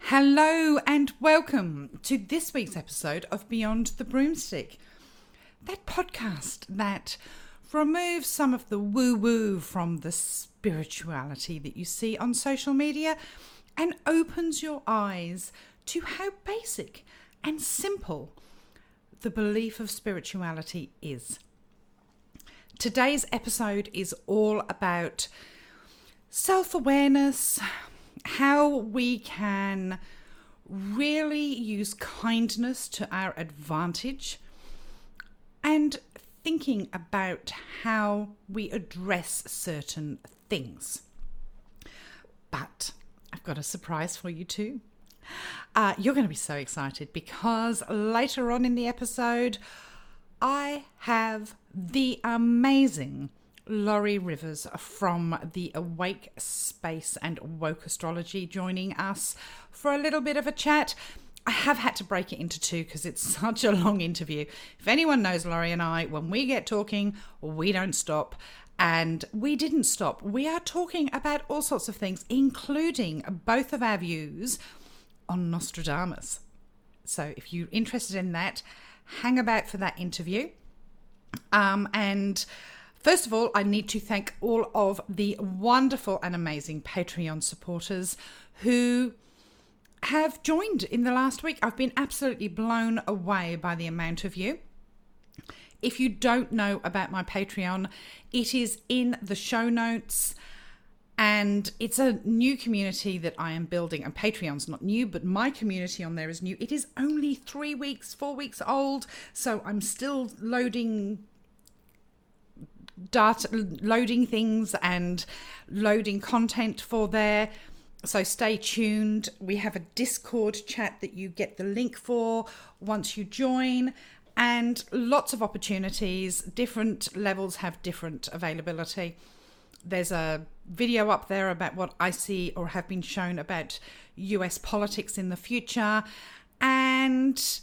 Hello and welcome to this week's episode of Beyond the Broomstick, that podcast that removes some of the woo woo from the spirituality that you see on social media and opens your eyes to how basic and simple the belief of spirituality is. Today's episode is all about self awareness, how we can really use kindness to our advantage and thinking about how we address certain things. But I've got a surprise for you too. Uh, you're going to be so excited because later on in the episode, I have the amazing Laurie Rivers from the Awake Space and Woke Astrology joining us for a little bit of a chat. I have had to break it into two because it's such a long interview. If anyone knows Laurie and I, when we get talking, we don't stop. And we didn't stop. We are talking about all sorts of things, including both of our views on Nostradamus. So if you're interested in that, hang about for that interview. Um, and First of all, I need to thank all of the wonderful and amazing Patreon supporters who have joined in the last week. I've been absolutely blown away by the amount of you. If you don't know about my Patreon, it is in the show notes and it's a new community that I am building. And Patreon's not new, but my community on there is new. It is only three weeks, four weeks old, so I'm still loading data loading things and loading content for there. So stay tuned. We have a discord chat that you get the link for once you join. And lots of opportunities. Different levels have different availability. There's a video up there about what i see or have been shown about us politics in the future. And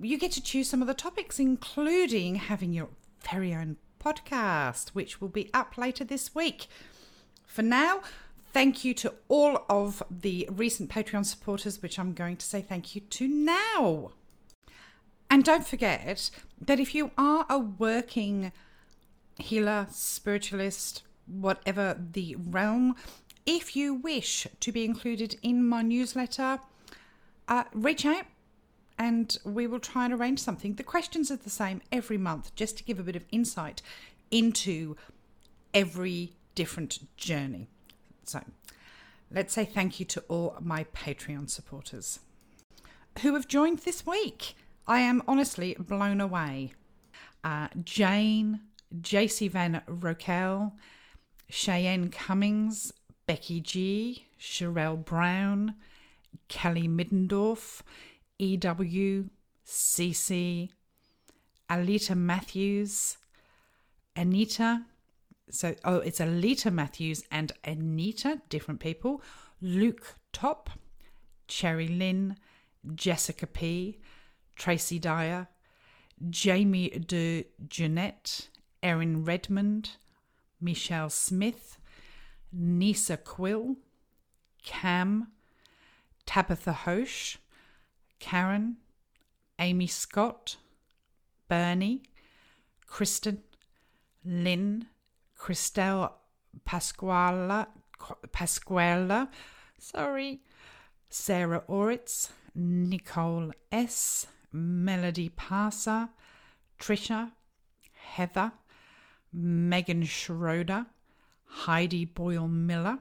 you get to choose some of the topics including having your very own podcast, which will be up later this week. For now, thank you to all of the recent Patreon supporters, which I'm going to say thank you to now. And don't forget that if you are a working healer, spiritualist, whatever the realm, if you wish to be included in my newsletter, uh, reach out and we will try and arrange something. The questions are the same every month, just to give a bit of insight into every different journey. So, let's say thank you to all my Patreon supporters who have joined this week. I am honestly blown away. Uh, Jane, JC Van Rokel, Cheyenne Cummings, Becky G, Sherelle Brown, Kelly Middendorf, EW, CC, Alita Matthews, Anita. So, oh, it's Alita Matthews and Anita, different people. Luke Top, Cherry Lynn, Jessica P, Tracy Dyer, Jamie de Jeanette, Erin Redmond, Michelle Smith, Nisa Quill, Cam, Tabitha Hosh, Karen, Amy Scott, Bernie, Kristen, Lynn, Christelle Pasquala, Pasquala, sorry, Sarah Oritz, Nicole S, Melody Parser, Trisha, Heather, Megan Schroeder, Heidi Boyle Miller,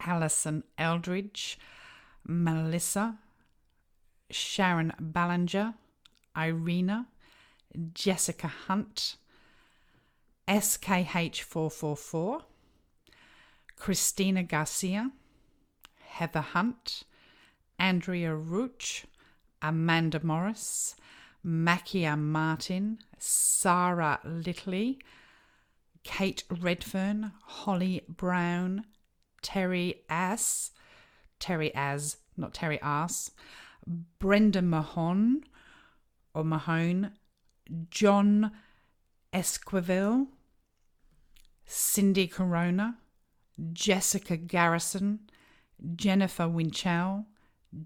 Alison Eldridge, Melissa, Sharon Ballinger, Irina, Jessica Hunt, SKH444, Christina Garcia, Heather Hunt, Andrea Rooch, Amanda Morris, Makia Martin, Sarah Littley, Kate Redfern, Holly Brown, Terry Ass, Terry As, not Terry Ass, Brenda Mahon or Mahone, John Esquivel, Cindy Corona, Jessica Garrison, Jennifer Winchell,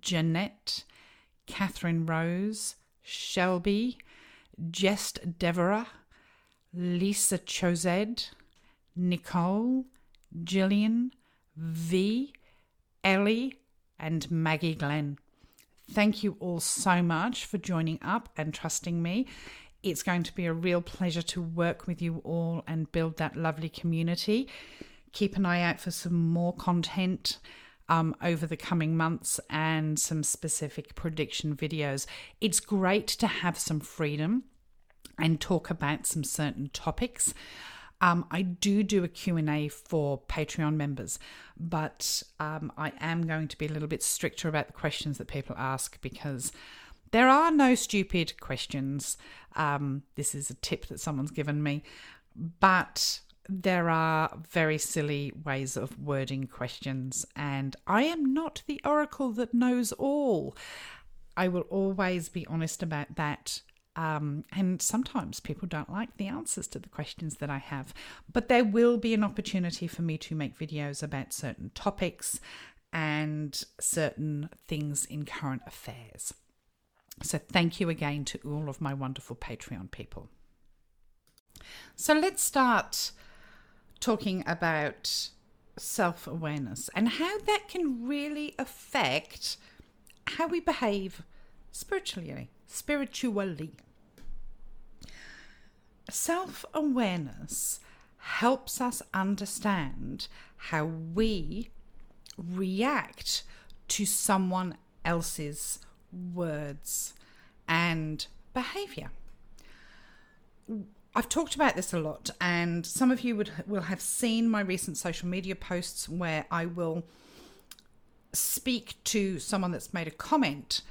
Jeanette, Catherine Rose, Shelby, Jest Deborah, Lisa Chozed, Nicole, Gillian, V, Ellie, and Maggie Glenn. Thank you all so much for joining up and trusting me. It's going to be a real pleasure to work with you all and build that lovely community. Keep an eye out for some more content um, over the coming months and some specific prediction videos. It's great to have some freedom and talk about some certain topics. Um, I do do a Q&A for Patreon members, but um, I am going to be a little bit stricter about the questions that people ask because there are no stupid questions. Um, this is a tip that someone's given me, but there are very silly ways of wording questions, and I am not the oracle that knows all. I will always be honest about that. Um, and sometimes people don't like the answers to the questions that I have, but there will be an opportunity for me to make videos about certain topics and certain things in current affairs. So, thank you again to all of my wonderful Patreon people. So, let's start talking about self awareness and how that can really affect how we behave spiritually. Spiritually. Self awareness helps us understand how we react to someone else's words and behavior. I've talked about this a lot, and some of you would will have seen my recent social media posts where I will speak to someone that's made a comment,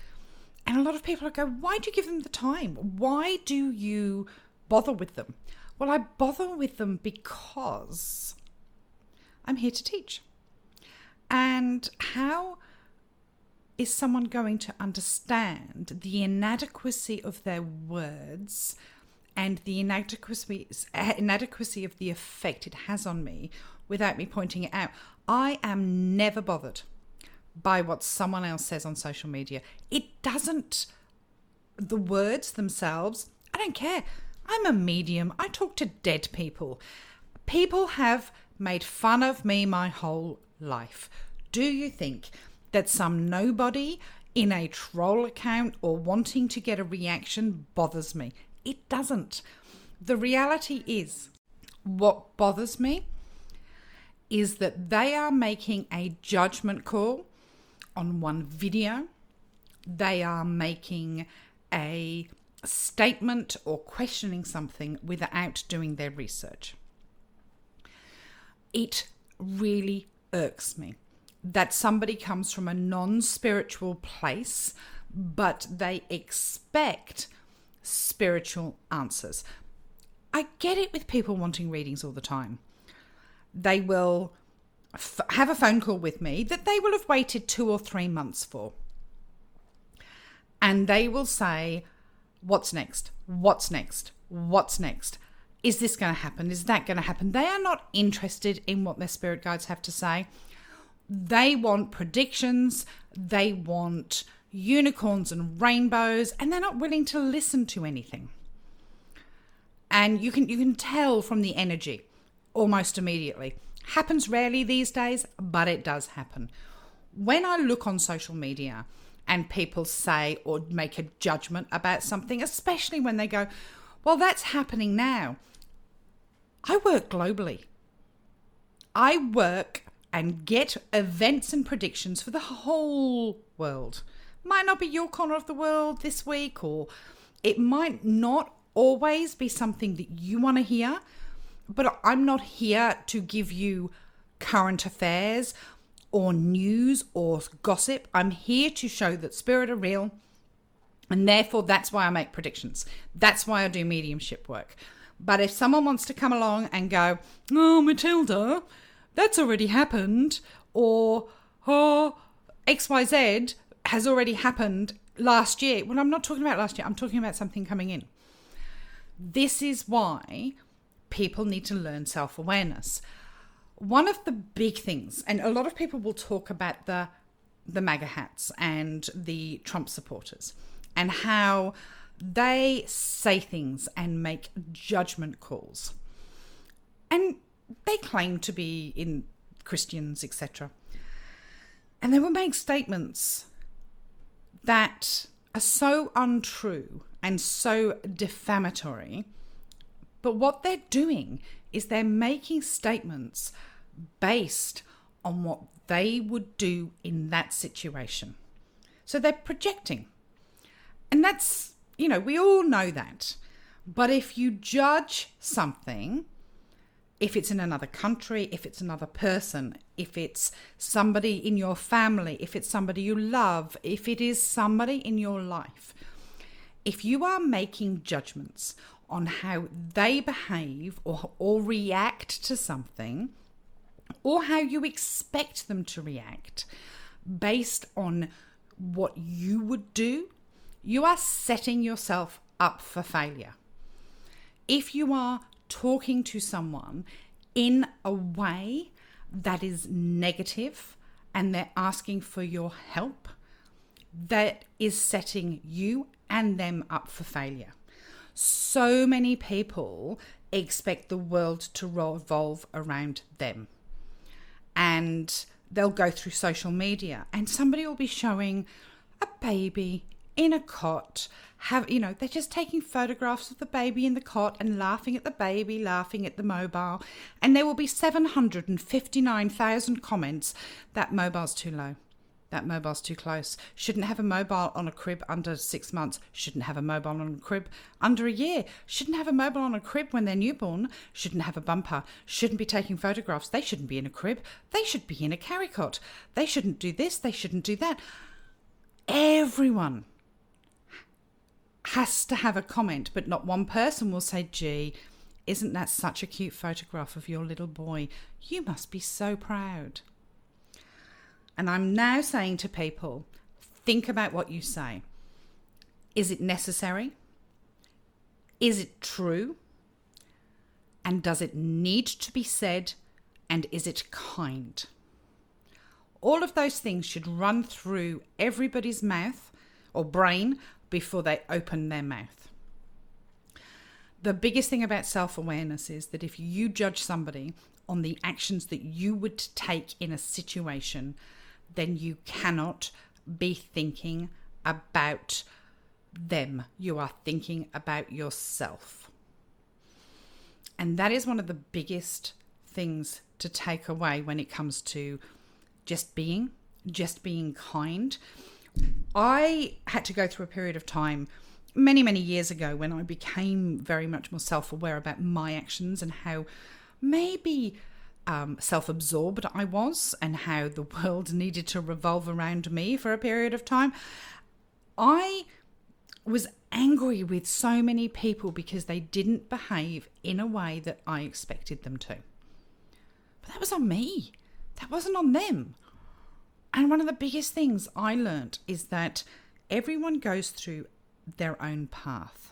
and a lot of people go, "Why do you give them the time? Why do you bother with them?" Well, I bother with them because I'm here to teach. And how is someone going to understand the inadequacy of their words and the inadequacy, inadequacy of the effect it has on me without me pointing it out? I am never bothered by what someone else says on social media. It doesn't, the words themselves, I don't care. I'm a medium. I talk to dead people. People have made fun of me my whole life. Do you think that some nobody in a troll account or wanting to get a reaction bothers me? It doesn't. The reality is, what bothers me is that they are making a judgment call on one video. They are making a statement or questioning something without doing their research. It really irks me that somebody comes from a non spiritual place, but they expect spiritual answers. I get it with people wanting readings all the time. They will f- have a phone call with me that they will have waited two or three months for. And they will say, What's next? What's next? What's next? Is this going to happen? Is that going to happen? They are not interested in what their spirit guides have to say. They want predictions, they want unicorns and rainbows, and they're not willing to listen to anything. And you can you can tell from the energy almost immediately. Happens rarely these days, but it does happen. When I look on social media and people say or make a judgment about something, especially when they go, Well, that's happening now. I work globally. I work and get events and predictions for the whole world. Might not be your corner of the world this week, or it might not always be something that you want to hear, but I'm not here to give you current affairs or news or gossip. I'm here to show that spirit are real. And therefore, that's why I make predictions. That's why I do mediumship work. But if someone wants to come along and go, Oh, Matilda, that's already happened, or oh, XYZ has already happened last year. Well, I'm not talking about last year, I'm talking about something coming in. This is why people need to learn self awareness. One of the big things, and a lot of people will talk about the the MAGA hats and the Trump supporters and how they say things and make judgment calls. And they claim to be in Christians, etc. And they will make statements that are so untrue and so defamatory. But what they're doing is they're making statements based on what they would do in that situation. So they're projecting. And that's, you know, we all know that. But if you judge something, if it's in another country, if it's another person, if it's somebody in your family, if it's somebody you love, if it is somebody in your life, if you are making judgments on how they behave or, or react to something, or how you expect them to react based on what you would do, you are setting yourself up for failure. If you are talking to someone in a way that is negative and they're asking for your help, that is setting you and them up for failure. So many people expect the world to revolve around them. And they'll go through social media and somebody will be showing a baby in a cot have you know they're just taking photographs of the baby in the cot and laughing at the baby laughing at the mobile. And there will be 759,000 comments that mobile's too low that mobile's too close. Shouldn't have a mobile on a crib under six months. Shouldn't have a mobile on a crib under a year. Shouldn't have a mobile on a crib when they're newborn. Shouldn't have a bumper. Shouldn't be taking photographs. They shouldn't be in a crib. They should be in a carry cot. They shouldn't do this. They shouldn't do that. Everyone has to have a comment, but not one person will say, gee, isn't that such a cute photograph of your little boy? You must be so proud. And I'm now saying to people think about what you say. Is it necessary? Is it true? And does it need to be said? And is it kind? All of those things should run through everybody's mouth or brain before they open their mouth. The biggest thing about self awareness is that if you judge somebody on the actions that you would take in a situation, then you cannot be thinking about them. You are thinking about yourself. And that is one of the biggest things to take away when it comes to just being, just being kind. I had to go through a period of time many, many years ago when I became very much more self aware about my actions and how maybe um, self absorbed I was and how the world needed to revolve around me for a period of time, I was angry with so many people because they didn't behave in a way that I expected them to. But that was on me, that wasn't on them. And one of the biggest things I learned is that everyone goes through their own path.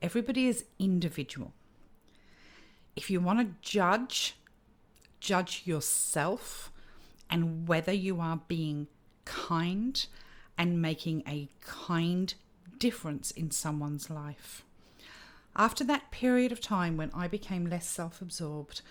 Everybody is individual. If you want to judge judge yourself and whether you are being kind and making a kind difference in someone's life. After that period of time when I became less self absorbed,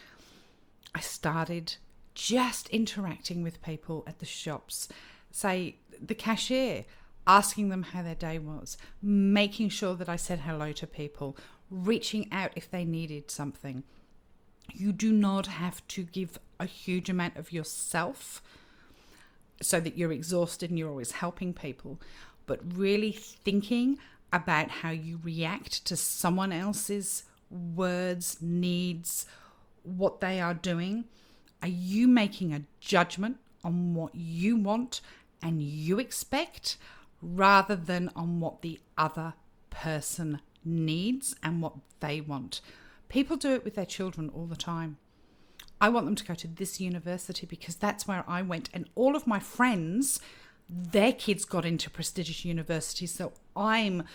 I started just interacting with people at the shops, say the cashier, asking them how their day was, making sure that I said hello to people, reaching out if they needed something you do not have to give a huge amount of yourself so that you're exhausted and you're always helping people, but really thinking about how you react to someone else's words, needs, what they are doing. Are you making a judgment on what you want and you expect rather than on what the other person needs and what they want? People do it with their children all the time. I want them to go to this university because that's where I went. And all of my friends, their kids got into prestigious universities. So I'm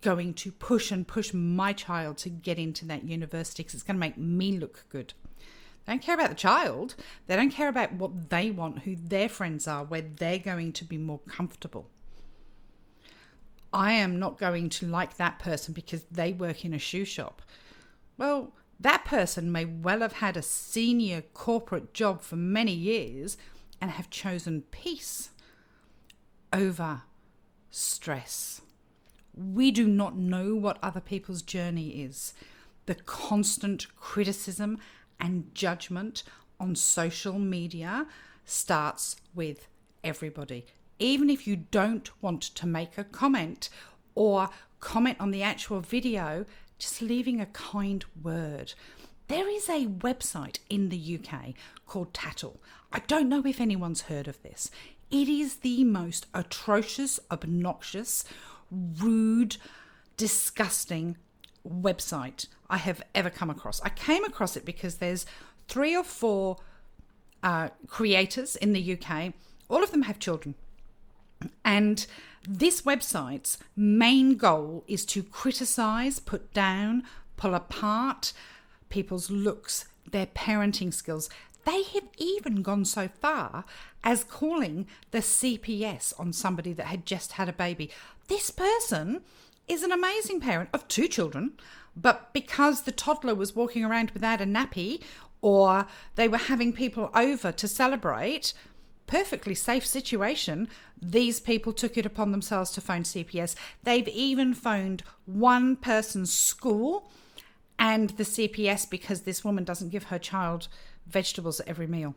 going to push and push my child to get into that university because it's going to make me look good. They don't care about the child. They don't care about what they want, who their friends are, where they're going to be more comfortable. I am not going to like that person because they work in a shoe shop. Well, that person may well have had a senior corporate job for many years and have chosen peace over stress. We do not know what other people's journey is. The constant criticism and judgment on social media starts with everybody. Even if you don't want to make a comment or comment on the actual video, just leaving a kind word. There is a website in the UK called Tattle. I don't know if anyone's heard of this. It is the most atrocious, obnoxious, rude, disgusting website I have ever come across. I came across it because there's three or four uh, creators in the UK, all of them have children. And this website's main goal is to criticize, put down, pull apart people's looks, their parenting skills. They have even gone so far as calling the CPS on somebody that had just had a baby. This person is an amazing parent of two children, but because the toddler was walking around without a nappy or they were having people over to celebrate, perfectly safe situation, these people took it upon themselves to phone CPS. They've even phoned one person's school and the CPS because this woman doesn't give her child vegetables at every meal.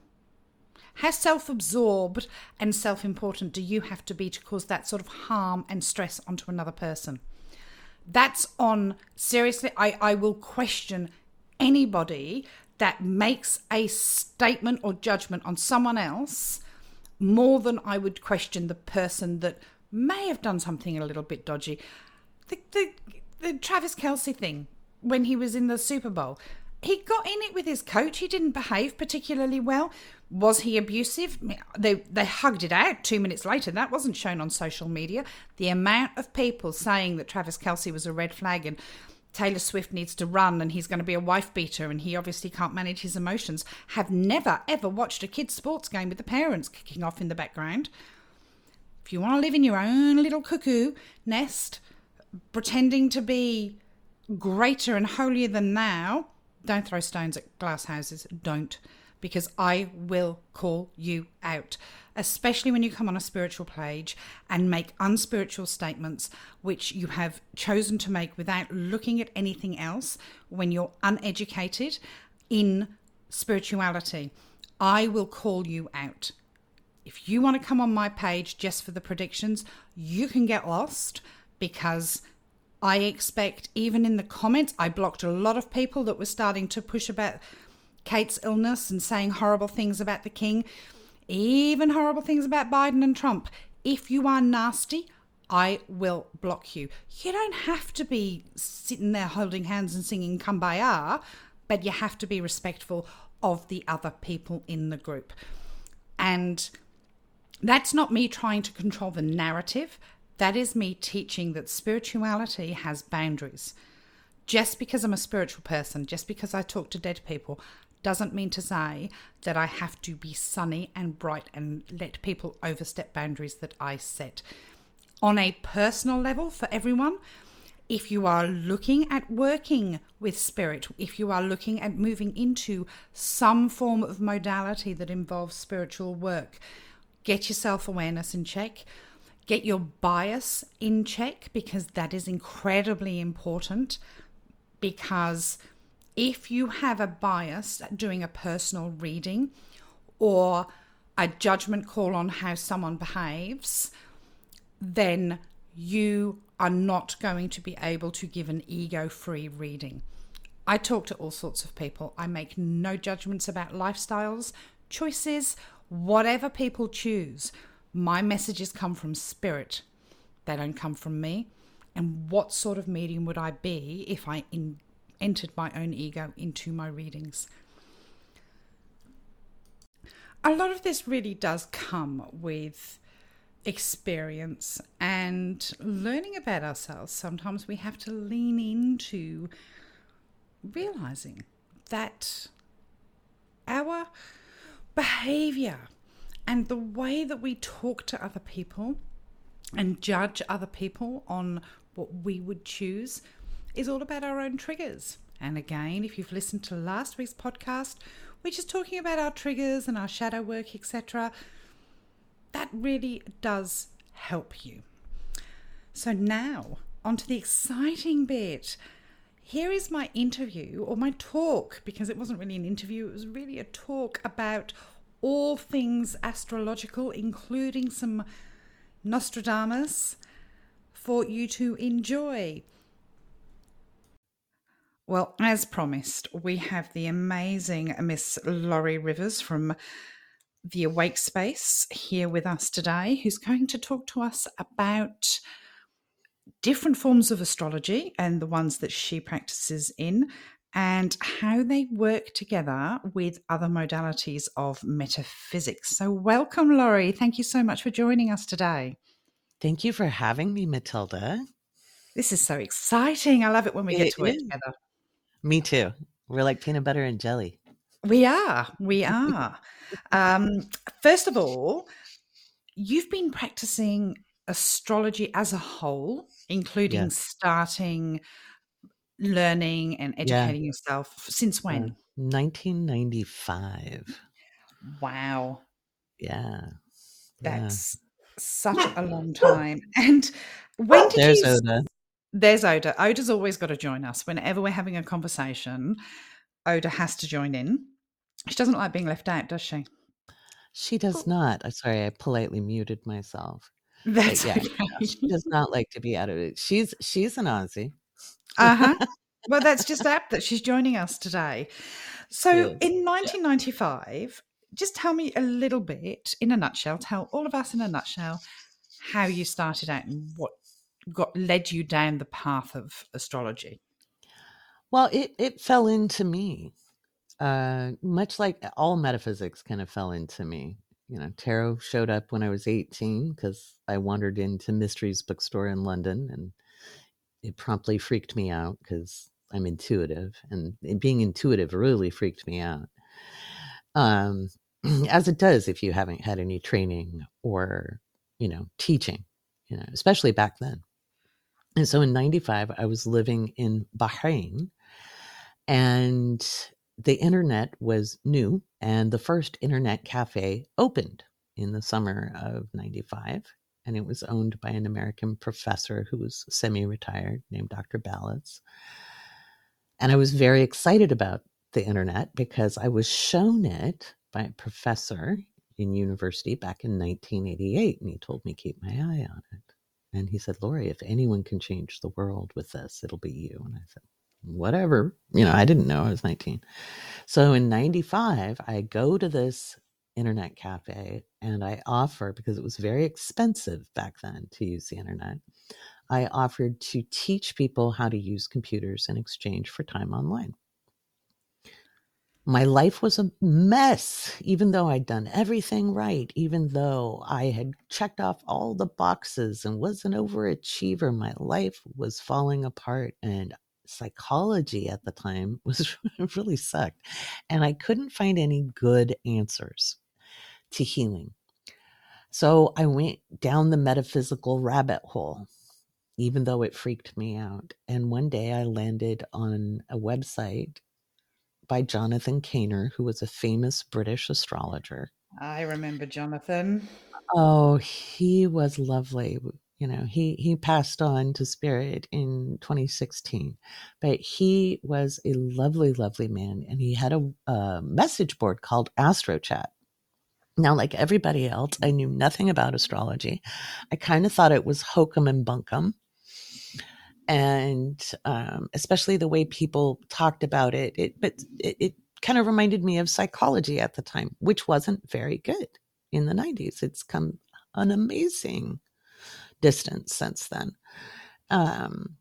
How self absorbed and self important do you have to be to cause that sort of harm and stress onto another person? That's on, seriously, I, I will question anybody that makes a statement or judgment on someone else more than I would question the person that may have done something a little bit dodgy. The, the, the Travis Kelce thing when he was in the Super Bowl, he got in it with his coach. He didn't behave particularly well. Was he abusive? They they hugged it out two minutes later. That wasn't shown on social media. The amount of people saying that Travis Kelce was a red flag and Taylor Swift needs to run and he's going to be a wife beater and he obviously can't manage his emotions have never ever watched a kids' sports game with the parents kicking off in the background. If you want to live in your own little cuckoo nest, pretending to be greater and holier than thou, don't throw stones at glass houses. Don't. Because I will call you out, especially when you come on a spiritual page and make unspiritual statements which you have chosen to make without looking at anything else when you're uneducated in spirituality. I will call you out. If you want to come on my page just for the predictions, you can get lost because I expect, even in the comments, I blocked a lot of people that were starting to push about Kate's illness and saying horrible things about the king, even horrible things about Biden and Trump. If you are nasty, I will block you. You don't have to be sitting there holding hands and singing Kumbaya, but you have to be respectful of the other people in the group. And that's not me trying to control the narrative. That is me teaching that spirituality has boundaries. Just because I'm a spiritual person, just because I talk to dead people, doesn't mean to say that I have to be sunny and bright and let people overstep boundaries that I set. On a personal level, for everyone, if you are looking at working with spirit, if you are looking at moving into some form of modality that involves spiritual work, get your self awareness in check. Get your bias in check because that is incredibly important. Because if you have a bias doing a personal reading or a judgment call on how someone behaves, then you are not going to be able to give an ego free reading. I talk to all sorts of people. I make no judgments about lifestyles, choices, whatever people choose. My messages come from spirit, they don't come from me. And what sort of medium would I be if I in, entered my own ego into my readings? A lot of this really does come with experience and learning about ourselves. Sometimes we have to lean into realizing that our behavior and the way that we talk to other people and judge other people on what we would choose is all about our own triggers. And again, if you've listened to last week's podcast, we're just talking about our triggers and our shadow work, etc. That really does help you. So now, on to the exciting bit. Here is my interview or my talk, because it wasn't really an interview, it was really a talk about all things astrological, including some Nostradamus for you to enjoy. Well, as promised, we have the amazing Miss Laurie Rivers from the Awake Space here with us today, who's going to talk to us about different forms of astrology and the ones that she practices in, and how they work together with other modalities of metaphysics. So, welcome, Laurie. Thank you so much for joining us today. Thank you for having me, Matilda. This is so exciting. I love it when we get to work together. Me too. We're like peanut butter and jelly. We are. We are. um, first of all, you've been practicing astrology as a whole, including yes. starting learning and educating yeah. yourself since when? Uh, 1995. Wow. Yeah. That's yeah. such a long time. And when did There's you Oda. There's Oda. Oda's always got to join us. Whenever we're having a conversation, Oda has to join in. She doesn't like being left out, does she? She does not. I'm sorry, I politely muted myself. That's yeah, okay. she does not like to be out of it. She's she's an Aussie. uh huh. Well, that's just apt that she's joining us today. So, in 1995, just tell me a little bit, in a nutshell, tell all of us in a nutshell how you started out and what got led you down the path of astrology. Well, it it fell into me, uh, much like all metaphysics kind of fell into me. You know, tarot showed up when I was 18 because I wandered into Mysteries bookstore in London and it promptly freaked me out because I'm intuitive and being intuitive really freaked me out. Um, as it does if you haven't had any training or, you know, teaching, you know, especially back then. And so in 95, I was living in Bahrain and the internet was new and the first internet cafe opened in the summer of 95 and it was owned by an american professor who was semi-retired named dr Balitz and i was very excited about the internet because i was shown it by a professor in university back in 1988 and he told me keep my eye on it and he said Laurie, if anyone can change the world with this it'll be you and i said whatever. You know, I didn't know I was 19. So in 95, I go to this internet cafe and I offer, because it was very expensive back then to use the internet, I offered to teach people how to use computers in exchange for time online. My life was a mess, even though I'd done everything right, even though I had checked off all the boxes and was an overachiever. My life was falling apart and psychology at the time was really sucked. And I couldn't find any good answers to healing. So I went down the metaphysical rabbit hole, even though it freaked me out. And one day I landed on a website by Jonathan Cainer, who was a famous British astrologer. I remember Jonathan. Oh, he was lovely you know he he passed on to spirit in 2016 but he was a lovely lovely man and he had a, a message board called astrochat now like everybody else i knew nothing about astrology i kind of thought it was hokum and bunkum and um, especially the way people talked about it it but it, it kind of reminded me of psychology at the time which wasn't very good in the 90s it's come an amazing distance since then. Um,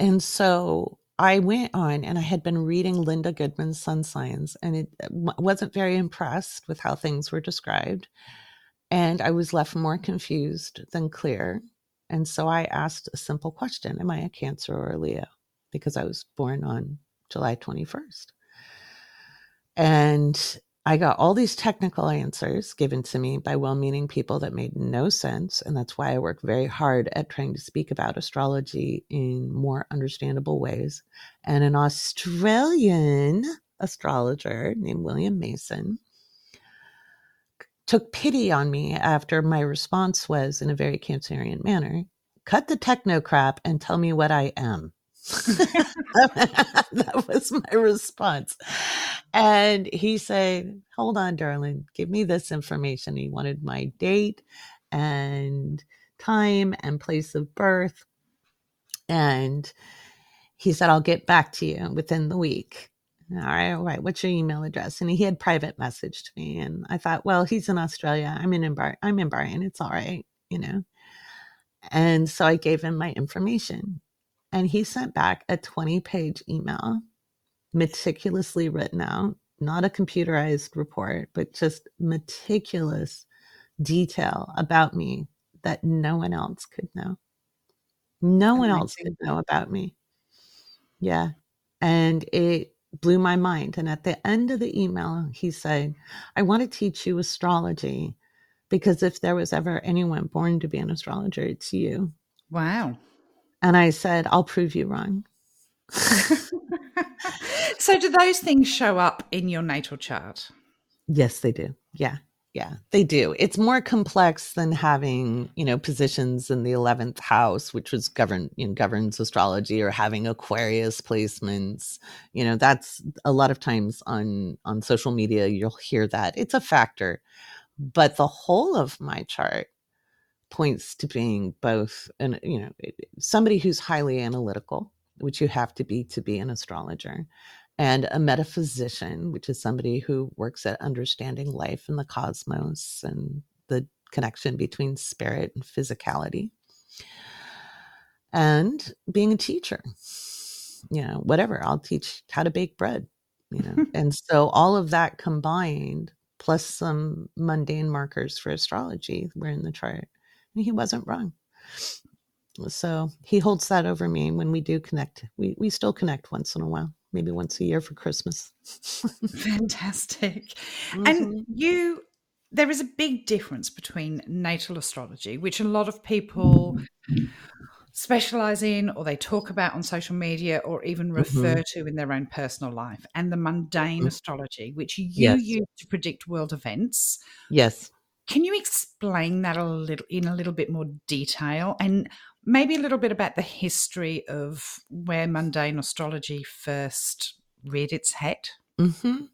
and so I went on and I had been reading Linda Goodman's Sun Signs and it uh, wasn't very impressed with how things were described. And I was left more confused than clear. And so I asked a simple question Am I a Cancer or a Leo? Because I was born on July 21st. And I got all these technical answers given to me by well meaning people that made no sense. And that's why I work very hard at trying to speak about astrology in more understandable ways. And an Australian astrologer named William Mason took pity on me after my response was in a very Cancerian manner cut the techno crap and tell me what I am. that was my response. And he said, Hold on, darling, give me this information. He wanted my date and time and place of birth. And he said, I'll get back to you within the week. All right, all right. What's your email address? And he had private messaged me, and I thought, well, he's in Australia. I'm in Bar- I'm in Bahrain. It's all right, you know. And so I gave him my information, and he sent back a 20 page email, meticulously written out, not a computerized report, but just meticulous detail about me that no one else could know. No one else could know about me. Yeah. And it blew my mind. And at the end of the email, he said, I want to teach you astrology because if there was ever anyone born to be an astrologer, it's you. Wow. And I said, I'll prove you wrong. so, do those things show up in your natal chart? Yes, they do. Yeah. Yeah, they do. It's more complex than having, you know, positions in the 11th house, which was govern, you know, governs astrology or having Aquarius placements. You know, that's a lot of times on on social media you'll hear that. It's a factor. But the whole of my chart points to being both and you know somebody who's highly analytical which you have to be to be an astrologer and a metaphysician which is somebody who works at understanding life and the cosmos and the connection between spirit and physicality and being a teacher you know whatever i'll teach how to bake bread you know and so all of that combined plus some mundane markers for astrology were in the chart and he wasn't wrong. So he holds that over me when we do connect. We we still connect once in a while, maybe once a year for Christmas. Fantastic. Mm-hmm. And you there is a big difference between natal astrology, which a lot of people specialize in or they talk about on social media or even refer mm-hmm. to in their own personal life, and the mundane mm-hmm. astrology, which you yes. use to predict world events. Yes. Can you explain that a little in a little bit more detail and maybe a little bit about the history of where mundane astrology first reared its head? Mm-hmm.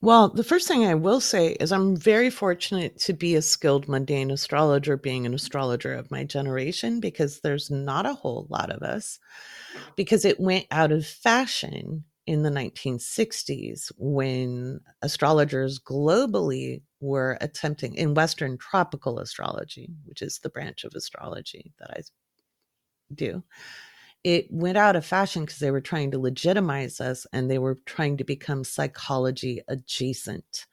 Well, the first thing I will say is I'm very fortunate to be a skilled mundane astrologer, being an astrologer of my generation, because there's not a whole lot of us, because it went out of fashion in the 1960s when astrologers globally were attempting in Western tropical astrology, which is the branch of astrology that I do. It went out of fashion because they were trying to legitimize us and they were trying to become psychology adjacent.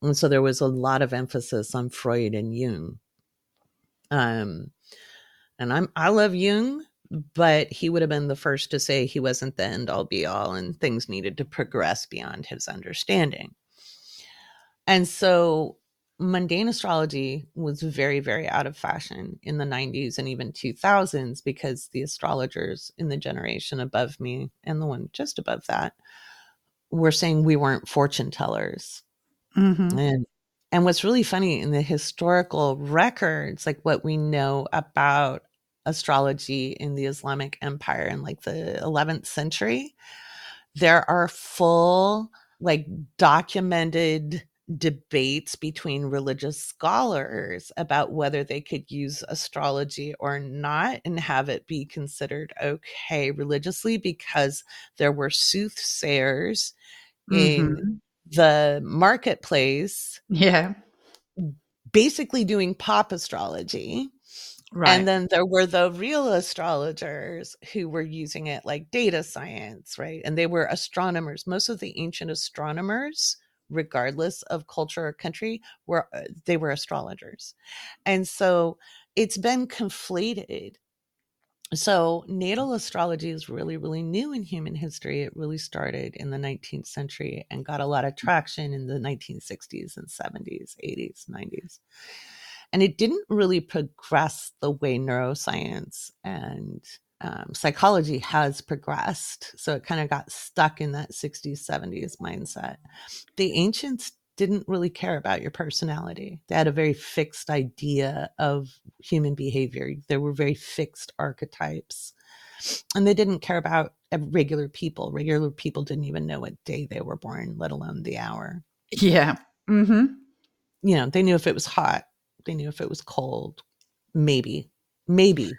And so there was a lot of emphasis on Freud and Jung. Um, and I'm I love Jung, but he would have been the first to say he wasn't the end all be all and things needed to progress beyond his understanding. And so mundane astrology was very, very out of fashion in the 90s and even 2000s because the astrologers in the generation above me and the one just above that were saying we weren't fortune tellers. Mm-hmm. And and what's really funny in the historical records, like what we know about astrology in the Islamic Empire in like the 11th century, there are full, like documented debates between religious scholars about whether they could use astrology or not and have it be considered okay religiously because there were soothsayers mm-hmm. in the marketplace. Yeah. Basically doing pop astrology Right. And then there were the real astrologers who were using it like data science, right? And they were astronomers. Most of the ancient astronomers, regardless of culture or country, were uh, they were astrologers. And so it's been conflated. So natal astrology is really really new in human history. It really started in the 19th century and got a lot of traction in the 1960s and 70s 80s 90s and it didn't really progress the way neuroscience and um, psychology has progressed so it kind of got stuck in that 60s 70s mindset the ancients didn't really care about your personality. They had a very fixed idea of human behavior. There were very fixed archetypes. And they didn't care about regular people. Regular people didn't even know what day they were born, let alone the hour. Yeah. Mm-hmm. You know, they knew if it was hot, they knew if it was cold. Maybe. Maybe.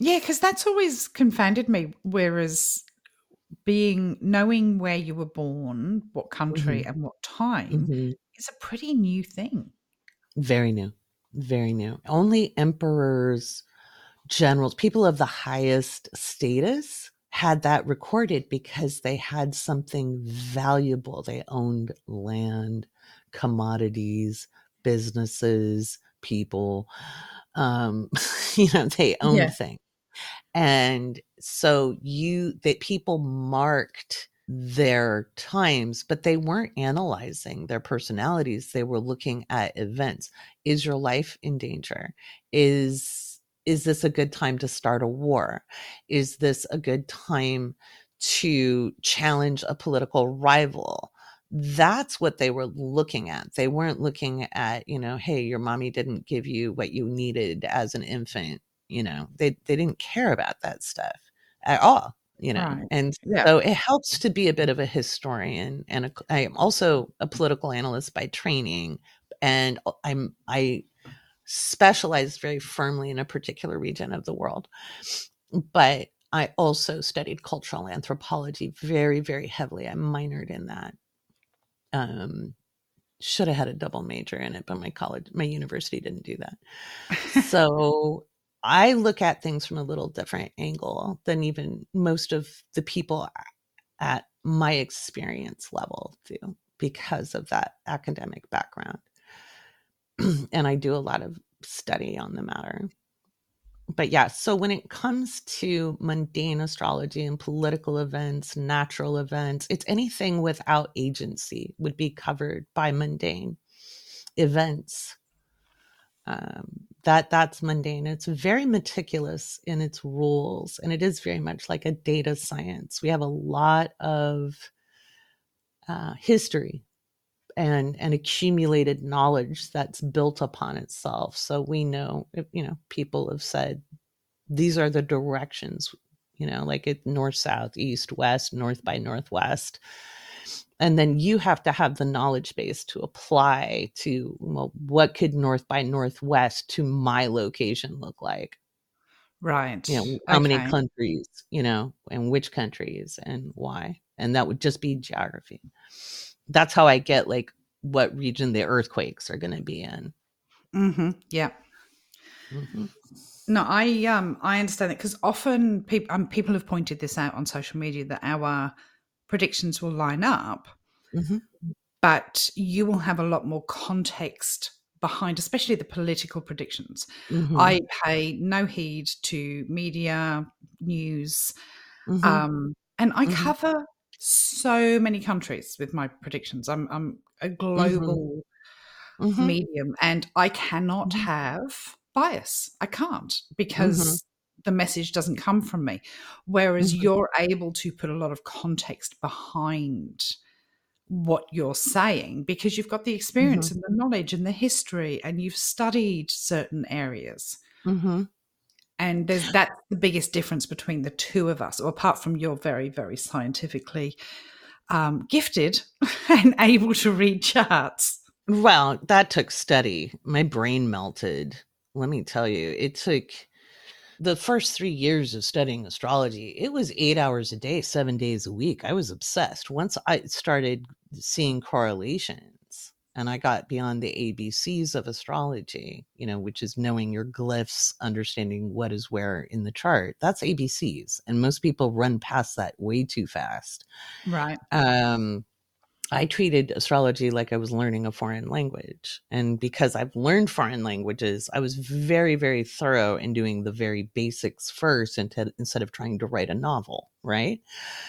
Yeah, because that's always confounded me. Whereas being knowing where you were born, what country, mm-hmm. and what time mm-hmm. is a pretty new thing. Very new, very new. Only emperors, generals, people of the highest status had that recorded because they had something valuable. They owned land, commodities, businesses, people. Um, you know, they owned yeah. things and so you that people marked their times but they weren't analyzing their personalities they were looking at events. Is your life in danger? Is is this a good time to start a war? Is this a good time to challenge a political rival? That's what they were looking at. They weren't looking at you know hey your mommy didn't give you what you needed as an infant you know they they didn't care about that stuff at all you know right. and yeah. so it helps to be a bit of a historian and a, i am also a political analyst by training and i'm i specialized very firmly in a particular region of the world but i also studied cultural anthropology very very heavily i minored in that um should have had a double major in it but my college my university didn't do that so I look at things from a little different angle than even most of the people at my experience level do because of that academic background. and I do a lot of study on the matter. But yeah, so when it comes to mundane astrology and political events, natural events, it's anything without agency would be covered by mundane events um, that that's mundane. It's very meticulous in its rules and it is very much like a data science. We have a lot of uh, history and and accumulated knowledge that's built upon itself. So we know you know people have said these are the directions you know like it north south east west north by northwest and then you have to have the knowledge base to apply to well what could north by northwest to my location look like? Right. You know how okay. many countries you know and which countries and why? And that would just be geography. That's how i get like what region the earthquakes are going to be in. Mm-hmm. Yeah. Mm-hmm. no i um i understand it because often people um, people have pointed this out on social media that our predictions will line up, mm-hmm. but you will have a lot more context behind, especially the political predictions. Mm-hmm. I pay no heed to media, news, mm-hmm. um, and I mm-hmm. cover so many countries with my predictions. I'm, I'm a mm-hmm. global mm-hmm. medium, and I cannot have bias. I can't because the message doesn't come from me. Whereas mm-hmm. you're able to put a lot of context behind what you're saying because you've got the experience mm-hmm. and the knowledge and the history and you've studied certain areas. Mm-hmm. And there's that's the biggest difference between the two of us, or apart from you're very, very scientifically um, gifted and able to read charts. Well, that took study. My brain melted. Let me tell you, it took the first three years of studying astrology, it was eight hours a day, seven days a week. I was obsessed. Once I started seeing correlations and I got beyond the ABCs of astrology, you know, which is knowing your glyphs, understanding what is where in the chart, that's ABCs. And most people run past that way too fast. Right. Um, I treated astrology like I was learning a foreign language. And because I've learned foreign languages, I was very, very thorough in doing the very basics first instead of trying to write a novel, right?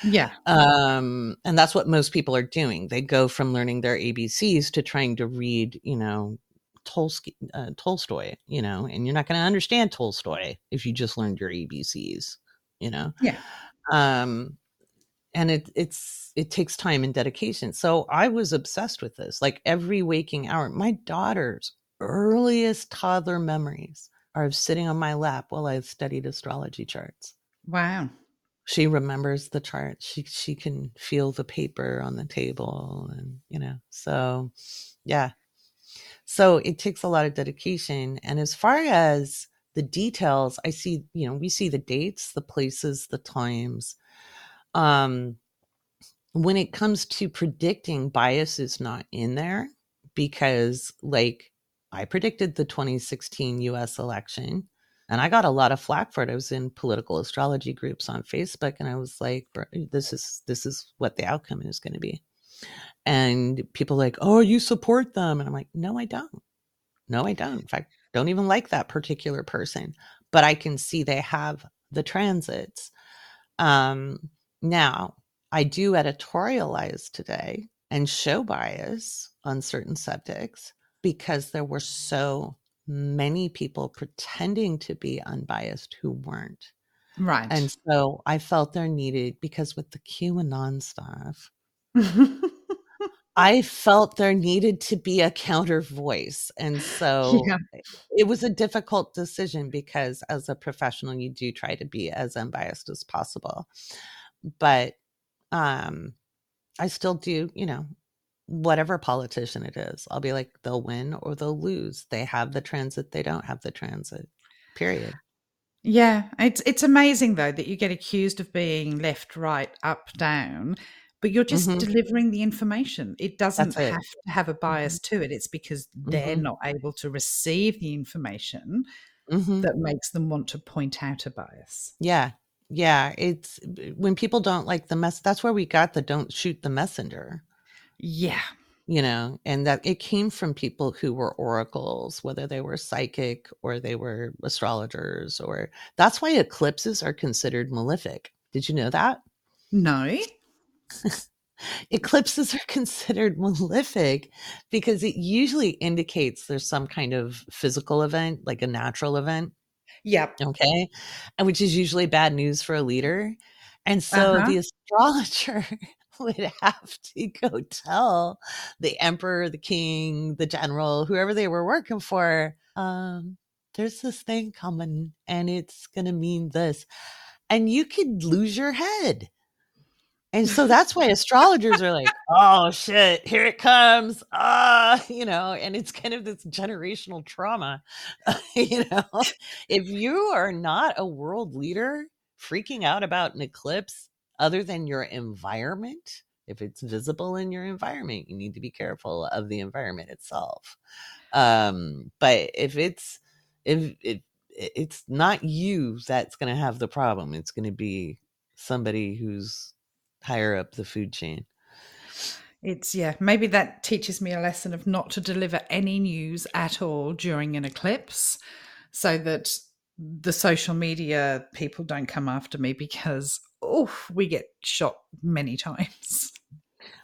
Yeah. Um, and that's what most people are doing. They go from learning their ABCs to trying to read, you know, Tolstoy, uh, Tolstoy, you know, and you're not going to understand Tolstoy if you just learned your ABCs, you know? Yeah. Um, and it it's it takes time and dedication. So i was obsessed with this like every waking hour. My daughter's earliest toddler memories are of sitting on my lap while i studied astrology charts. Wow. She remembers the chart. She she can feel the paper on the table and you know so yeah. So it takes a lot of dedication and as far as the details i see you know we see the dates the places the times um, when it comes to predicting, bias is not in there because, like, I predicted the 2016 US election and I got a lot of flack for it. I was in political astrology groups on Facebook and I was like, this is this is what the outcome is going to be. And people like, "Oh, you support them." And I'm like, "No, I don't. No, I don't. In fact, don't even like that particular person, but I can see they have the transits. Um now, I do editorialize today and show bias on certain subjects because there were so many people pretending to be unbiased who weren't. Right. And so I felt there needed, because with the QAnon stuff, I felt there needed to be a counter voice. And so yeah. it was a difficult decision because as a professional, you do try to be as unbiased as possible but um I still do, you know, whatever politician it is. I'll be like they'll win or they'll lose. They have the transit, they don't have the transit. Period. Yeah, it's it's amazing though that you get accused of being left, right, up, down, but you're just mm-hmm. delivering the information. It doesn't it. have to have a bias mm-hmm. to it. It's because they're mm-hmm. not able to receive the information mm-hmm. that makes them want to point out a bias. Yeah, yeah, it's when people don't like the mess. That's where we got the "don't shoot the messenger." Yeah, you know, and that it came from people who were oracles, whether they were psychic or they were astrologers, or that's why eclipses are considered malefic. Did you know that? No. eclipses are considered malefic because it usually indicates there's some kind of physical event, like a natural event Yep. Okay. And which is usually bad news for a leader. And so uh-huh. the astrologer would have to go tell the emperor, the king, the general, whoever they were working for, um, there's this thing coming and it's going to mean this. And you could lose your head. And so that's why astrologers are like, oh shit, here it comes. Uh, you know, and it's kind of this generational trauma. you know, if you are not a world leader freaking out about an eclipse other than your environment, if it's visible in your environment, you need to be careful of the environment itself. Um, but if it's if it it's not you that's going to have the problem, it's going to be somebody who's higher up the food chain. It's yeah, maybe that teaches me a lesson of not to deliver any news at all during an eclipse so that the social media people don't come after me because oh, we get shot many times.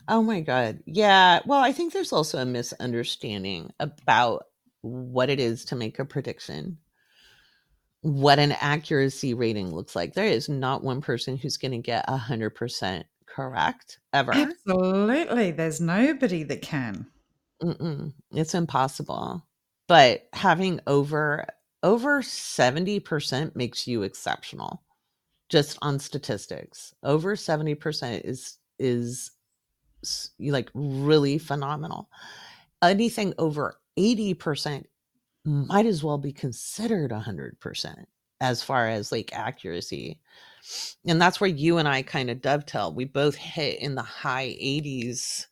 Oh my god. Yeah, well, I think there's also a misunderstanding about what it is to make a prediction what an accuracy rating looks like. There is not one person who's going to get a hundred percent correct ever. Absolutely, there's nobody that can. Mm-mm. It's impossible. But having over over seventy percent makes you exceptional, just on statistics. Over seventy percent is is like really phenomenal. Anything over eighty percent might as well be considered 100% as far as like accuracy. And that's where you and I kind of dovetail. We both hit in the high 80s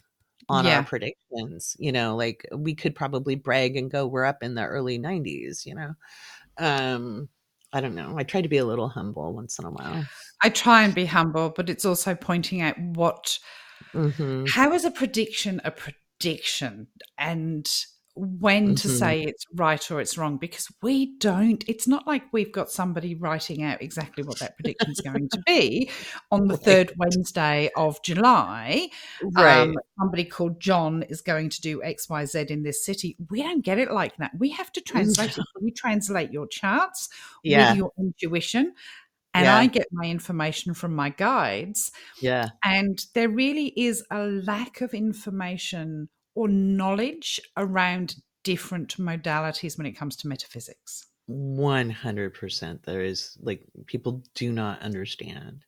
on yeah. our predictions. You know, like we could probably brag and go, we're up in the early 90s, you know. Um, I don't know. I try to be a little humble once in a while. I try and be humble, but it's also pointing out what Mhm. How is a prediction a prediction? And when to Mhm. say it's right or it's wrong because we don't it's not like we've got somebody writing out exactly what that prediction is going to be on the third wednesday of july Right. um, somebody called john is going to do xyz in this city we don't get it like that we have to translate it we translate your charts Yeah. with your intuition and Yeah. i get my information from my guides Yeah. and there really is a lack of information or knowledge around different modalities when it comes to metaphysics. 100% there is like people do not understand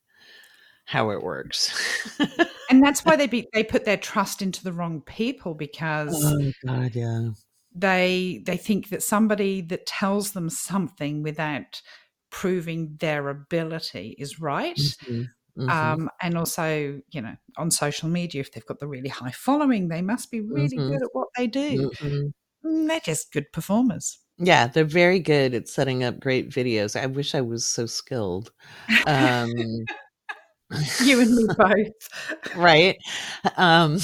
how it works. And that's why they be, they put their trust into the wrong people because oh god, yeah. they they think that somebody that tells them something without proving their ability is right. Mhm. Mhm. Um, and also, you know, on social media, if they've got the really high following, they must be really Mhm. good at what they do. Mhm. Mm, They're just good performers. Yeah, they're very good at setting up great videos. I wish I was so skilled. Um You and me both. right? Um,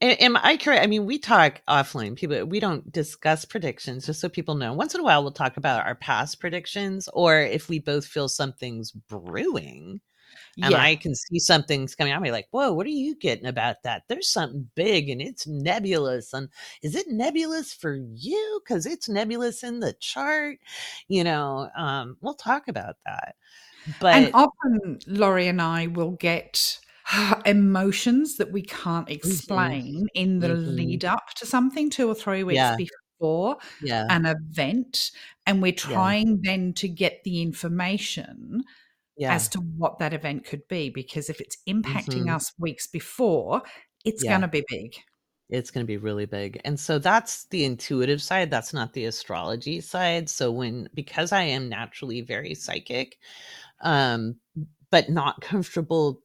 am I correct? I mean, we talk offline. People, we don't discuss predictions, just so people know. Once in a while, we'll talk about our past predictions, or if we both feel something's brewing, and yeah. I can see something's coming. I'll be like, "Whoa, what are you getting about that? There's something big, and it's nebulous. And is it nebulous for you? Because it's nebulous in the chart. You know, um, we'll talk about that. But and often Laurie and I will get emotions that we can't explain in the Mhm. lead up to something two or three weeks Yeah. before yeah, an event. And we're trying then to get the information yeah, as to what that event could be. Because if it's impacting Mhm. us weeks before, it's Yeah. going to be big. it's going to be really big. And so that's the intuitive side. That's not the astrology side. So when because I am naturally very psychic, um, but not comfortable.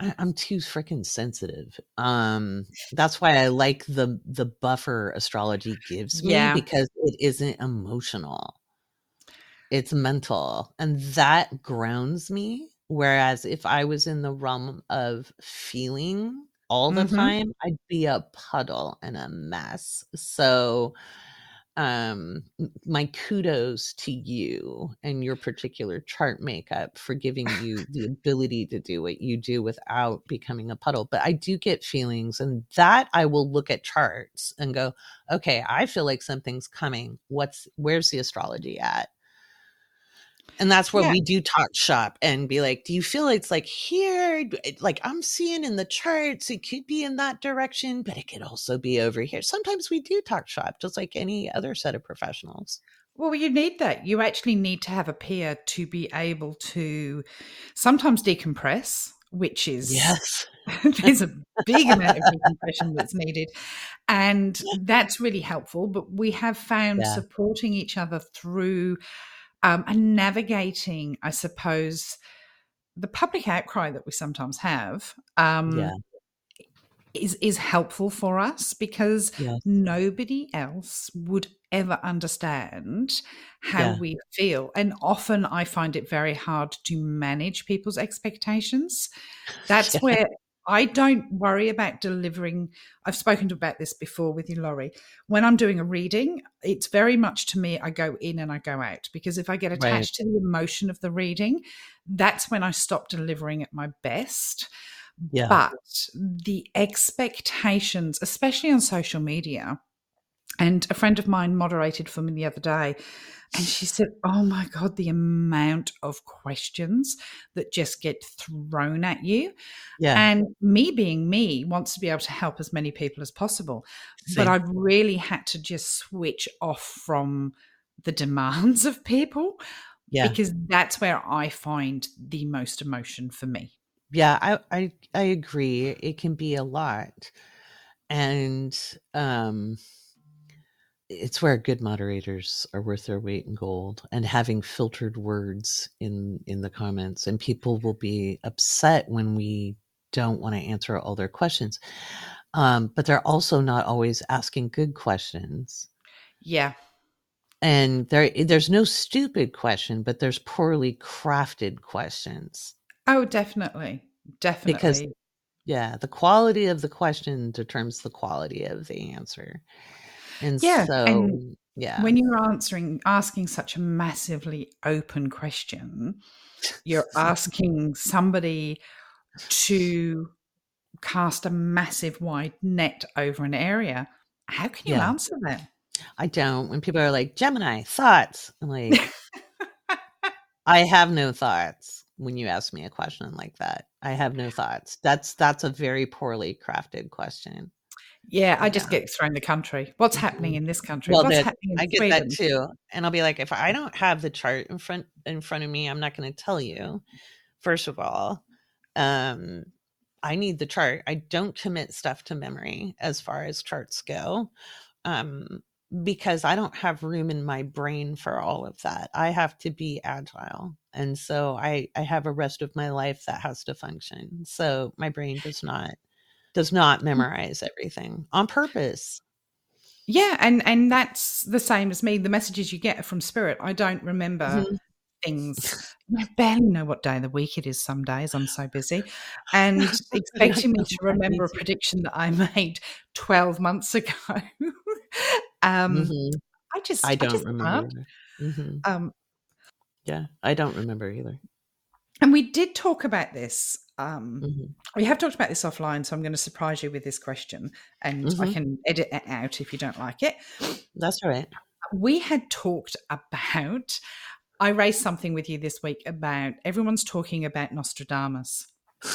I, I'm too freaking sensitive. Um, that's why I like the the buffer astrology gives me Yeah. because it isn't emotional. It's mental, and that grounds me. Whereas if I was in the realm of feeling all the Mhm. time, I'd be a puddle and a mess. So um my kudos to you and your particular chart makeup for giving you the ability to do what you do without becoming a puddle but i do get feelings and that i will look at charts and go okay i feel like something's coming what's where's the astrology at and that's where Yeah. we do talk shop and be like do you feel it's like here like i'm seeing in the charts it could be in that direction but it could also be over here sometimes we do talk shop just like any other set of professionals Well, you need that. You actually need to have a peer to be able to sometimes decompress, which is yes there's a big amount of decompression that's needed. And that's really helpful. But we have found Yeah. supporting each other through um, and navigating, I suppose, the public outcry that we sometimes have. Um, yeah is is helpful for us because Yes. nobody else would ever understand how Yeah. we feel and often i find it very hard to manage people's expectations that's Yeah. where i don't worry about delivering i've spoken about this before with you laurie when i'm doing a reading it's very much to me i go in and i go out because if i get Right. attached to the emotion of the reading that's when i stop delivering at my best Yeah. but the expectations, especially on social media, and a friend of mine moderated for me the other day, and she said, Oh my God, the amount of questions that just get thrown at you. yeah And me being me wants to be able to help as many people as possible. But I've really had to just switch off from the demands of people yeah because that's where I find the most emotion for me. yeah I, I i agree it can be a lot and um it's where good moderators are worth their weight in gold and having filtered words in in the comments and people will be upset when we don't want to answer all their questions um but they're also not always asking good questions Yeah. and there there's no stupid question but there's poorly crafted questions Oh, definitely. Definitely. Because, yeah, the quality of the question determines the quality of the answer. And Yeah, so, and yeah. when you're answering asking such a massively open question, you're asking somebody to cast a massive wide net over an area. How can you Yeah. answer that? I don't. When people are like, Gemini, thoughts. I'm like, I have no thoughts when you ask me a question like that. I have no thoughts. That's that's a very poorly crafted question. Yeah, I just Yeah. get thrown the country. What's happening Mhm. in this country? Well, What's happening in I get Sweden? that too. And I'll be like, if I don't have the chart in front in front of me, I'm not going to tell you. First of all, um, I need the chart. I don't commit stuff to memory as far as charts go. Um, because I don't have room in my brain for all of that. I have to be agile. And so I I have a rest of my life that has to function. So my brain does not does not memorize everything on purpose. Yeah, and and that's the same as me. The messages you get from spirit. I don't remember Mhm. things. I barely know what day of the week it is. Some days I'm so busy, and expecting me to remember a prediction that I made twelve months ago. um, Mhm. I just I don't just remember. Mhm. Um, Yeah, I don't remember either. And we did talk about this. Um, Mhm. we have talked about this offline, so I'm going to surprise you with this question, and I Mhm. can edit it out if you don't like it. That's all right. we had talked about i raised something with you this week about everyone's talking about nostradamus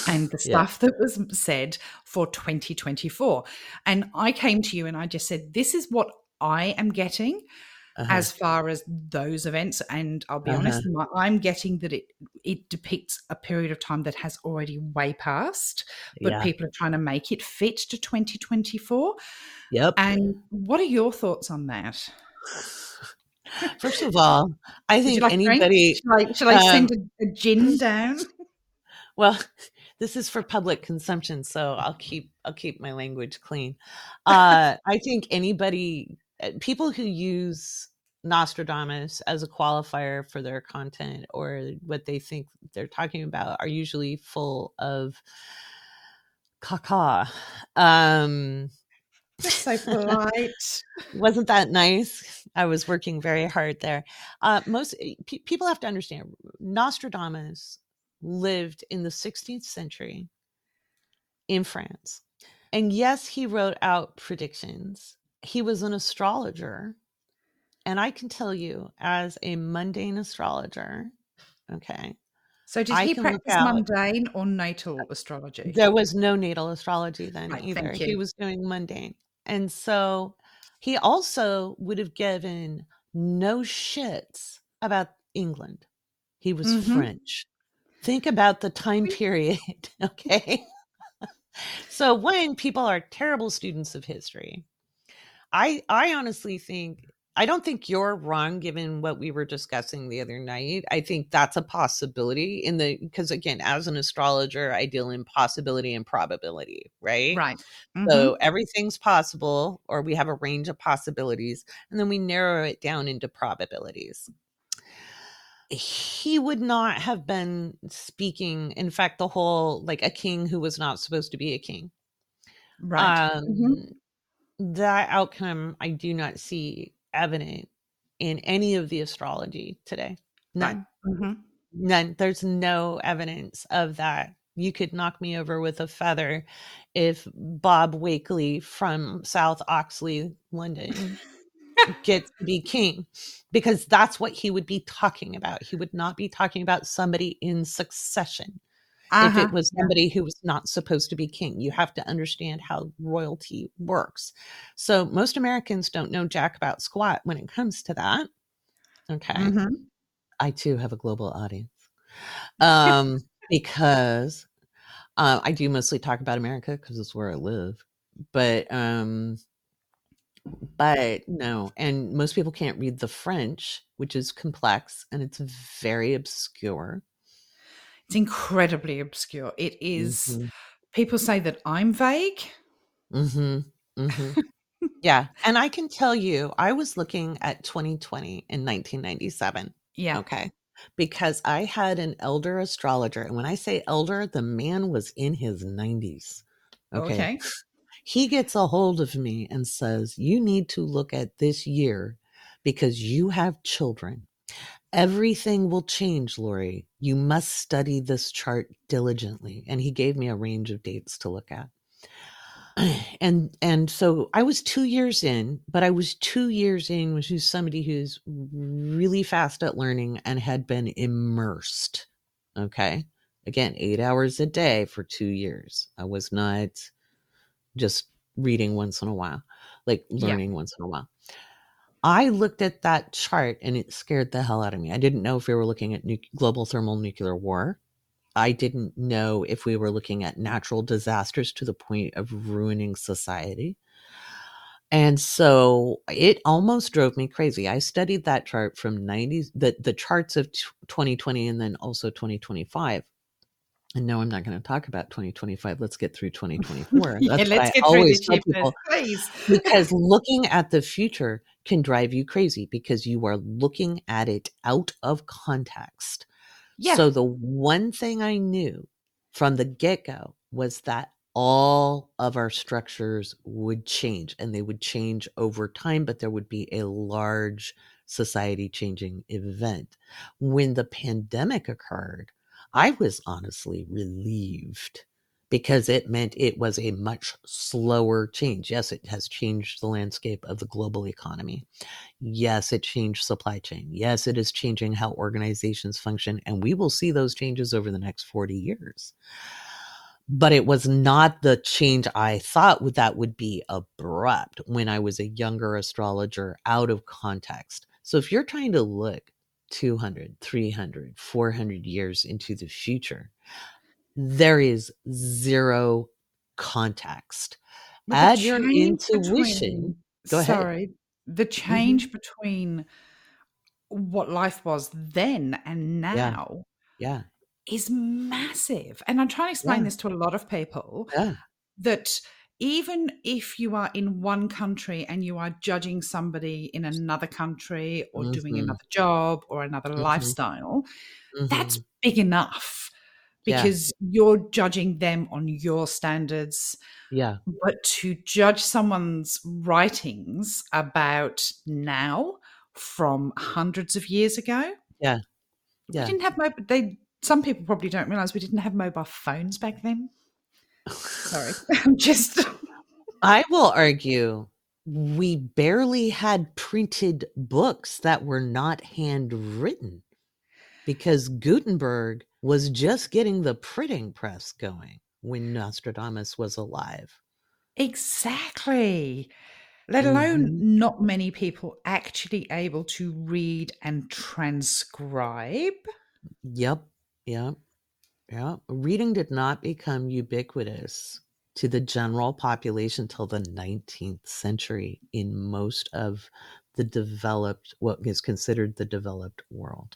and the Yeah. stuff that was said for 2024 and i came to you and i just said this is what i am getting Uh-huh. as far as those events and i'll be honest i'm getting that it it depicts a period of time that has already way passed but yeah. people are trying to make it fit to 2024 Yep. and what are your thoughts on that First of all, I think like a drink? anybody Shall I, shall I send um, a, a gin down? well, this is for public consumption, so I'll keep I'll keep my language clean. Uh, I think anybody people who use Nostradamus as a qualifier for their content or what they think they're talking about are usually full of caca. Um, so polite. wasn't that nice? I was working very hard there. Uh, most pe- people have to understand Nostradamus lived in the 16th century in France. And yes, he wrote out predictions. He was an astrologer. And I can tell you, as a mundane astrologer, okay, So did I he practice mundane or natal astrology? There was no natal astrology then Right, either. He was doing mundane. And so he also would have given no shits about England. He was Mhm. French. Think about the time period, okay? so when people are terrible students of history, I I honestly think I don't think you're wrong given what we were discussing the other night. I think that's a possibility in the because again, as an astrologer, I deal in possibility and probability, right? Right. Mhm. So everything's possible, or we have a range of possibilities, and then we narrow it down into probabilities. He would not have been speaking, in fact, the whole like a king who was not supposed to be a king right. um Mhm. That outcome i do not see evident in any of the astrology today. None. Mhm. none. There's no evidence of that. You could knock me over with a feather if bob wakely from south oxley london gets to be king because that's what he would be talking about. He would not be talking about somebody in succession if Uh-huh. it was somebody who was not supposed to be king. You have to understand how royalty works. So most Americans don't know jack about squat when it comes to that. Okay. Mhm. I too have a global audience. Um, because uh, I do mostly talk about America because it's where I live. But um but no, and most people can't read the French, which is complex and it's very obscure. It's incredibly obscure. It is- Mhm. People say that I'm vague. hmm hmm yeah. And I can tell you, I was looking at 2020 in 1997. Yeah. Okay. because I had an elder astrologer. And when I say elder, the man was in his 90s. Okay. Okay. He gets a hold of me and says, You need to look at this year because you have children. Everything will change, Laurie. You must study this chart diligently. And he gave me a range of dates to look at. And and so I was two years in, but I was two years in with who's somebody who's really fast at learning and had been immersed. Okay. Again, eight hours a day for two years. I was not just reading once in a while, like Yeah. learning once in a while. I looked at that chart and it scared the hell out of me. I didn't know if we were looking at nu- global thermal nuclear war. I didn't know if we were looking at natural disasters to the point of ruining society. And so it almost drove me crazy. I studied that chart from 90s, the, the charts of t- 2020 and then also 2025. And no, I'm not going to talk about 2025. Let's get through 2024. Yeah, That's let's I get through tell people because looking at the future can drive you crazy because you are looking at it out of context. Yeah. So the one thing I knew from the get go was that all of our structures would change and they would change over time, but there would be a large society changing event. When the pandemic occurred, I was honestly relieved because it meant it was a much slower change. Yes, it has changed the landscape of the global economy. Yes, it changed supply chain. Yes, it is changing how organizations function. And we will see those changes over the next 40 years. But it was not the change I thought that would be abrupt when I was a younger astrologer out of context. So if you're trying to look 200, 300, 400 years into the future, there is zero context. But the Add your intuition. between- Go ahead. Sorry. The mm-hmm. change between what life was then and now Yeah. is massive. And I'm trying to explain Yeah. this to a lot of people Yeah. that even if you are in one country and you are judging somebody in another country or doing Mhm. another job or another Mhm. lifestyle, that's Mhm. big enough Yeah. because you're judging them on your standards. Yeah. But to judge someone's writings about now from hundreds of years ago, Yeah. Yeah. we didn't have mobile. They some people probably don't realize we didn't have mobile phones back then. Sorry, I'm just I will argue we barely had printed books that were not handwritten because Gutenberg was just getting the printing press going when Nostradamus was alive. exactly. Let alone Mhm. not many people actually able to read and transcribe. Yep. Yep. Yeah. Reading did not become ubiquitous to the general population till the 19th century in most of the developed, what is considered the developed world.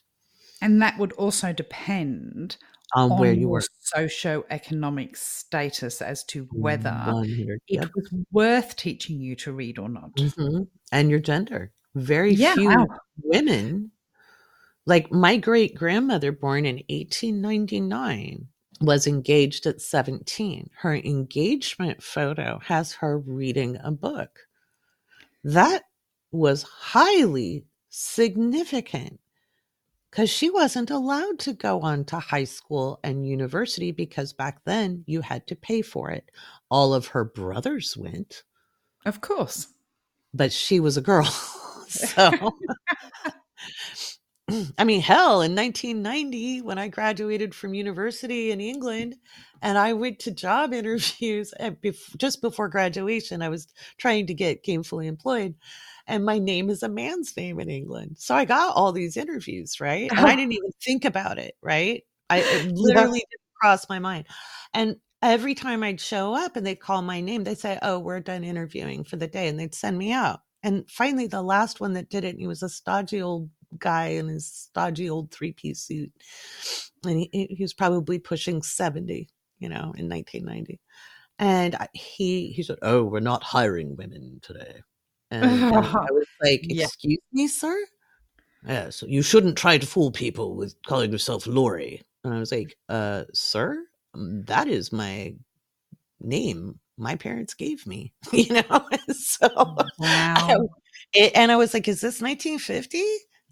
And that would also depend On on where you your were. socioeconomic status as to whether 100. it Yep. was worth teaching you to read or not. Mhm. And your gender. Very Yeah. few wow. women, like my great grandmother, born in 1899, was engaged at 17. Her engagement photo has her reading a book. That was highly significant because she wasn't allowed to go on to high school and university because back then you had to pay for it. All of her brothers went, Of course. but she was a girl. so, I mean, hell, in 1990, when I graduated from university in England and I went to job interviews at bef- just before graduation, I was trying to get gainfully employed. And my name is a man's name in England. So I got all these interviews, right? And I didn't even think about it, right? I it literally didn't cross my mind. And every time I'd show up and they'd call my name, they'd say, Oh, we're done interviewing for the day. And they'd send me out. And finally, the last one that did it, he was a stodgy old guy in his stodgy old three piece suit. And he, he was probably pushing 70, you know, in 1990. And I- he, he said, Oh, we're not hiring women today. And, and I was like, Yeah. Excuse me, sir? Yeah, so you shouldn't try to fool people with calling yourself Laurie. And I was like, uh, sir, um, that is my name my parents gave me, you know? so, Wow. I, it, and I was like, is this 1950?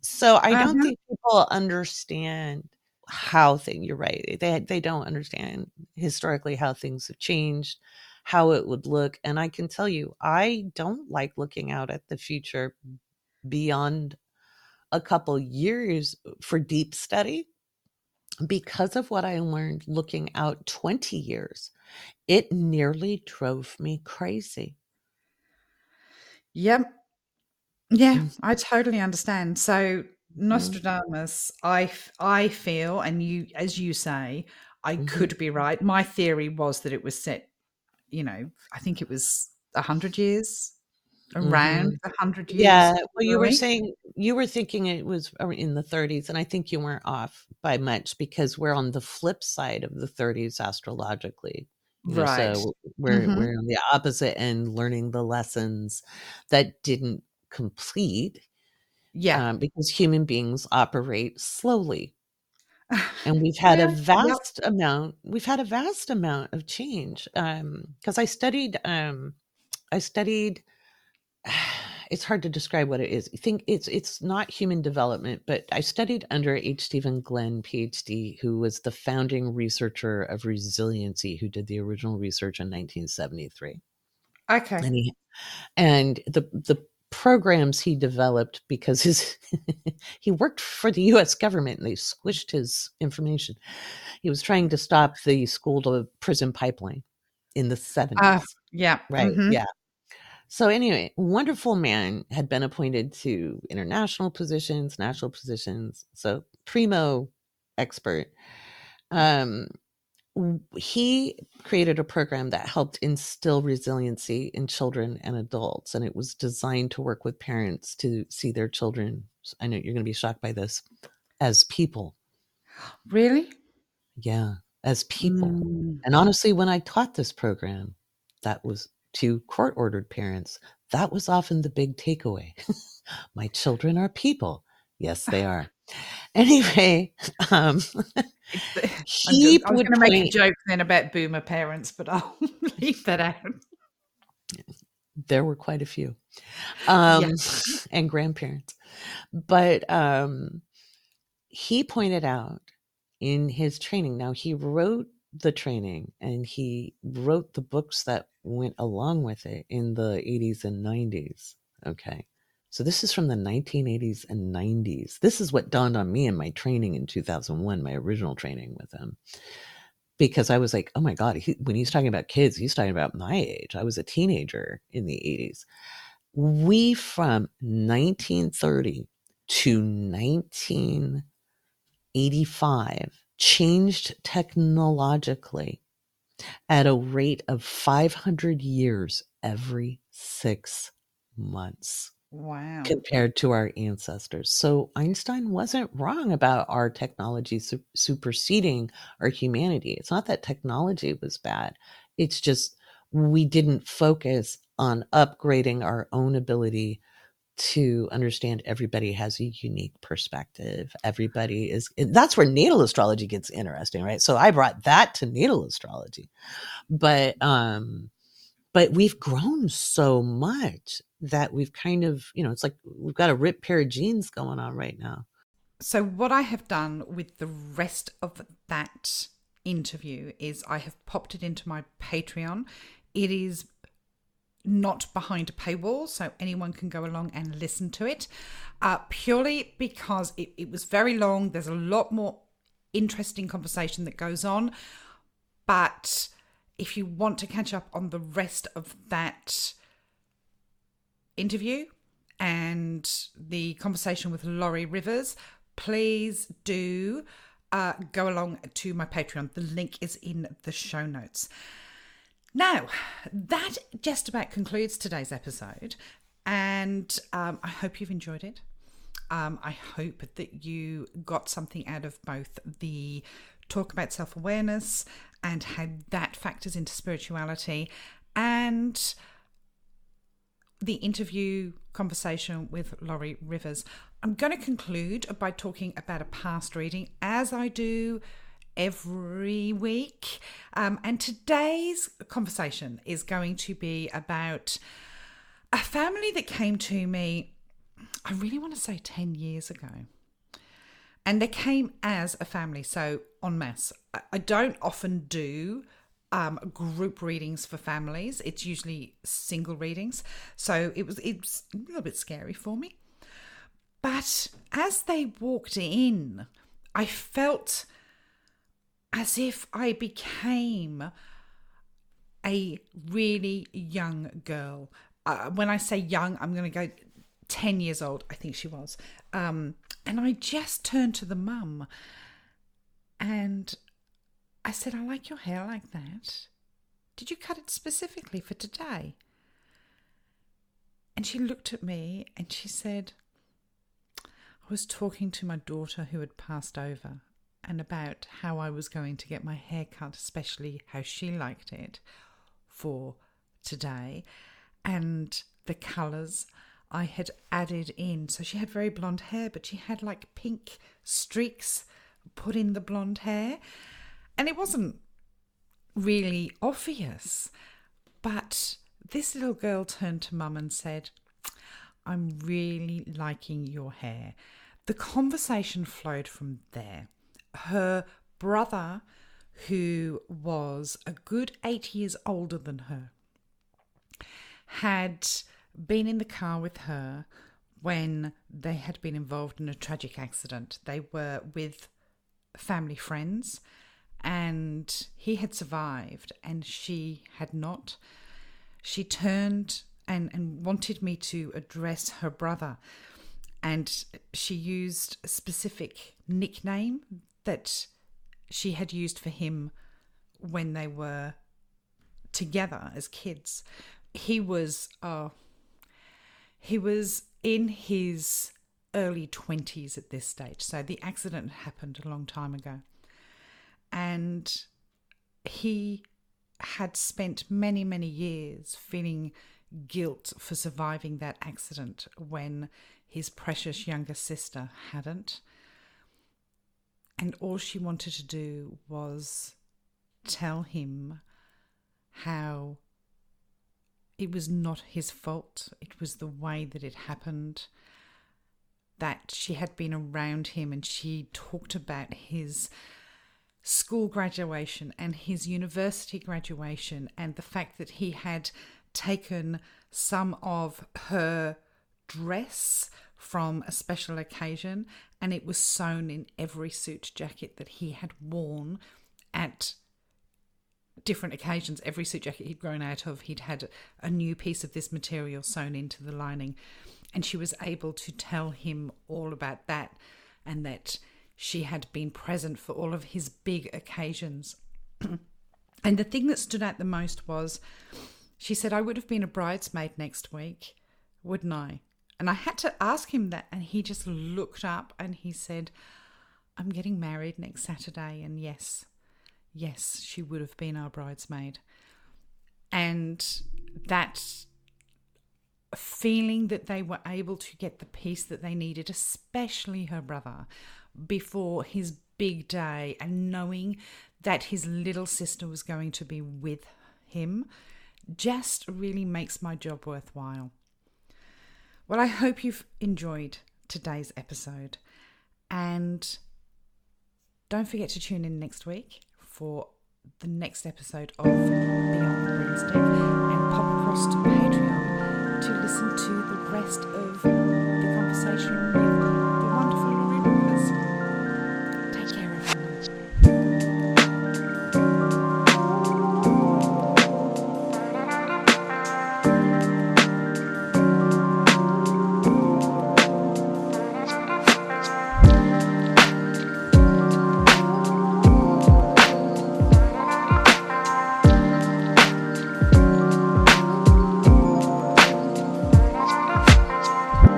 So I don't Uh-huh. think people understand how thing. You're right. They they don't understand historically how things have changed, how it would look. And I can tell you, I don't like looking out at the future beyond a couple years for deep study because of what I learned looking out 20 years. It nearly drove me crazy. Yep. Yeah. I totally understand. So Nostradamus, I I feel, and you, as you say, I Mhm. could be right. My theory was that it was set. You know, I think it was a hundred years, around a hundred years. Yeah, well, you were saying you were thinking it was in the 30s, and I think you weren't off by much because we're on the flip side of the 30s astrologically. You know, right. so we're Mhm. we're on the opposite end, learning the lessons that didn't complete Yeah. um, because human beings operate slowly, and we've had Yeah, a yep. vast amount. We've had a vast amount of change. Because I studied, um, I studied. It's hard to describe what it is. I think it's it's not human development, but I studied under H. Stephen Glenn, PhD, who was the founding researcher of resiliency, who did the original research in 1973 Okay. and he and the the programs he developed because his he worked for the US government and they squished his information. He was trying to stop the school to prison pipeline in the 70s. Uh, yeah. right. mhm. Yeah. So anyway, wonderful man had been appointed to international positions, national positions. So primo expert. Um he created a program that helped instill resiliency in children and adults and it was designed to work with parents to see their children i know you're going to be shocked by this as people Really? yeah as people Mm. and honestly when i taught this program that was to court ordered parents that was often the big takeaway my children are people yes they are. Anyway um he just, I was going to make a joke then about boomer parents, but I'll leave that out. there were quite a few um and grandparents. But um he pointed out in his training now he wrote the training and he wrote the books that went along with it in the 80s and 90s okay so this is from the 1980s and 90s this is what dawned on me in my training in 2001 my original training with him because I was like, oh my God, he, when he's talking about kids, he's talking about my age. I was a teenager in the 80s. We from 1930 to 1985 changed technologically at a rate of 500 years every six months Wow. compared to our ancestors. So Einstein wasn't wrong about our technology su- superseding our humanity. It's not that technology was bad. It's just we didn't focus on upgrading our own ability to understand everybody has a unique perspective. Everybody is that's where natal astrology gets interesting, right? So I brought that to natal astrology. But um but we've grown so much that we've kind of, you know, it's like we've got a ripped pair of jeans going on right now. So, what I have done with the rest of that interview is I have popped it into my Patreon. It is not behind a paywall, so anyone can go along and listen to it. Uh, purely because it, it was very long. There's a lot more interesting conversation that goes on. But if you want to catch up on the rest of that interview and the conversation with Laurie Rivers, please do uh, go along to my Patreon. The link is in the show notes. Now, that just about concludes today's episode, and um, I hope you've enjoyed it. Um, I hope that you got something out of both the talk about self awareness and how that factors into spirituality and the interview conversation with Laurie Rivers. I'm going to conclude by talking about a past reading, as I do every week. Um, and today's conversation is going to be about a family that came to me, I really want to say 10 years ago. And they came as a family, so en masse. I don't often do um, group readings for families. It's usually single readings. So it was it's a little bit scary for me. But as they walked in, I felt as if I became a really young girl. Uh, when I say young, I'm going to go 10 years old, I think she was. Um, and I just turned to the mum and I said, I like your hair like that. Did you cut it specifically for today? And she looked at me and she said, I was talking to my daughter who had passed over and about how I was going to get my hair cut, especially how she liked it for today, and the colours I had added in. So she had very blonde hair, but she had like pink streaks put in the blonde hair. And it wasn't really obvious. But this little girl turned to mum and said, I'm really liking your hair. The conversation flowed from there. Her brother, who was a good eight years older than her, had been in the car with her when they had been involved in a tragic accident. They were with family friends and he had survived and she had not. She turned and, and wanted me to address her brother. And she used a specific nickname that she had used for him when they were together as kids. He was, oh, he was in his early 20s at this stage. So the accident happened a long time ago. And he had spent many, many years feeling guilt for surviving that accident when his precious younger sister hadn't. And all she wanted to do was tell him how it was not his fault, it was the way that it happened. That she had been around him and she talked about his school graduation and his university graduation and the fact that he had taken some of her dress from a special occasion and it was sewn in every suit jacket that he had worn at different occasions. Every suit jacket he'd grown out of, he'd had a new piece of this material sewn into the lining. And she was able to tell him all about that and that she had been present for all of his big occasions. and the thing that stood out the most was she said, I would have been a bridesmaid next week, wouldn't I? And I had to ask him that, and he just looked up and he said, I'm getting married next Saturday, and yes, yes, she would have been our bridesmaid. And that feeling that they were able to get the peace that they needed, especially her brother, before his big day, and knowing that his little sister was going to be with him, just really makes my job worthwhile. Well, I hope you've enjoyed today's episode. And don't forget to tune in next week for the next episode of Beyond the Broomstick and pop across to Patreon to listen to the rest of the conversation with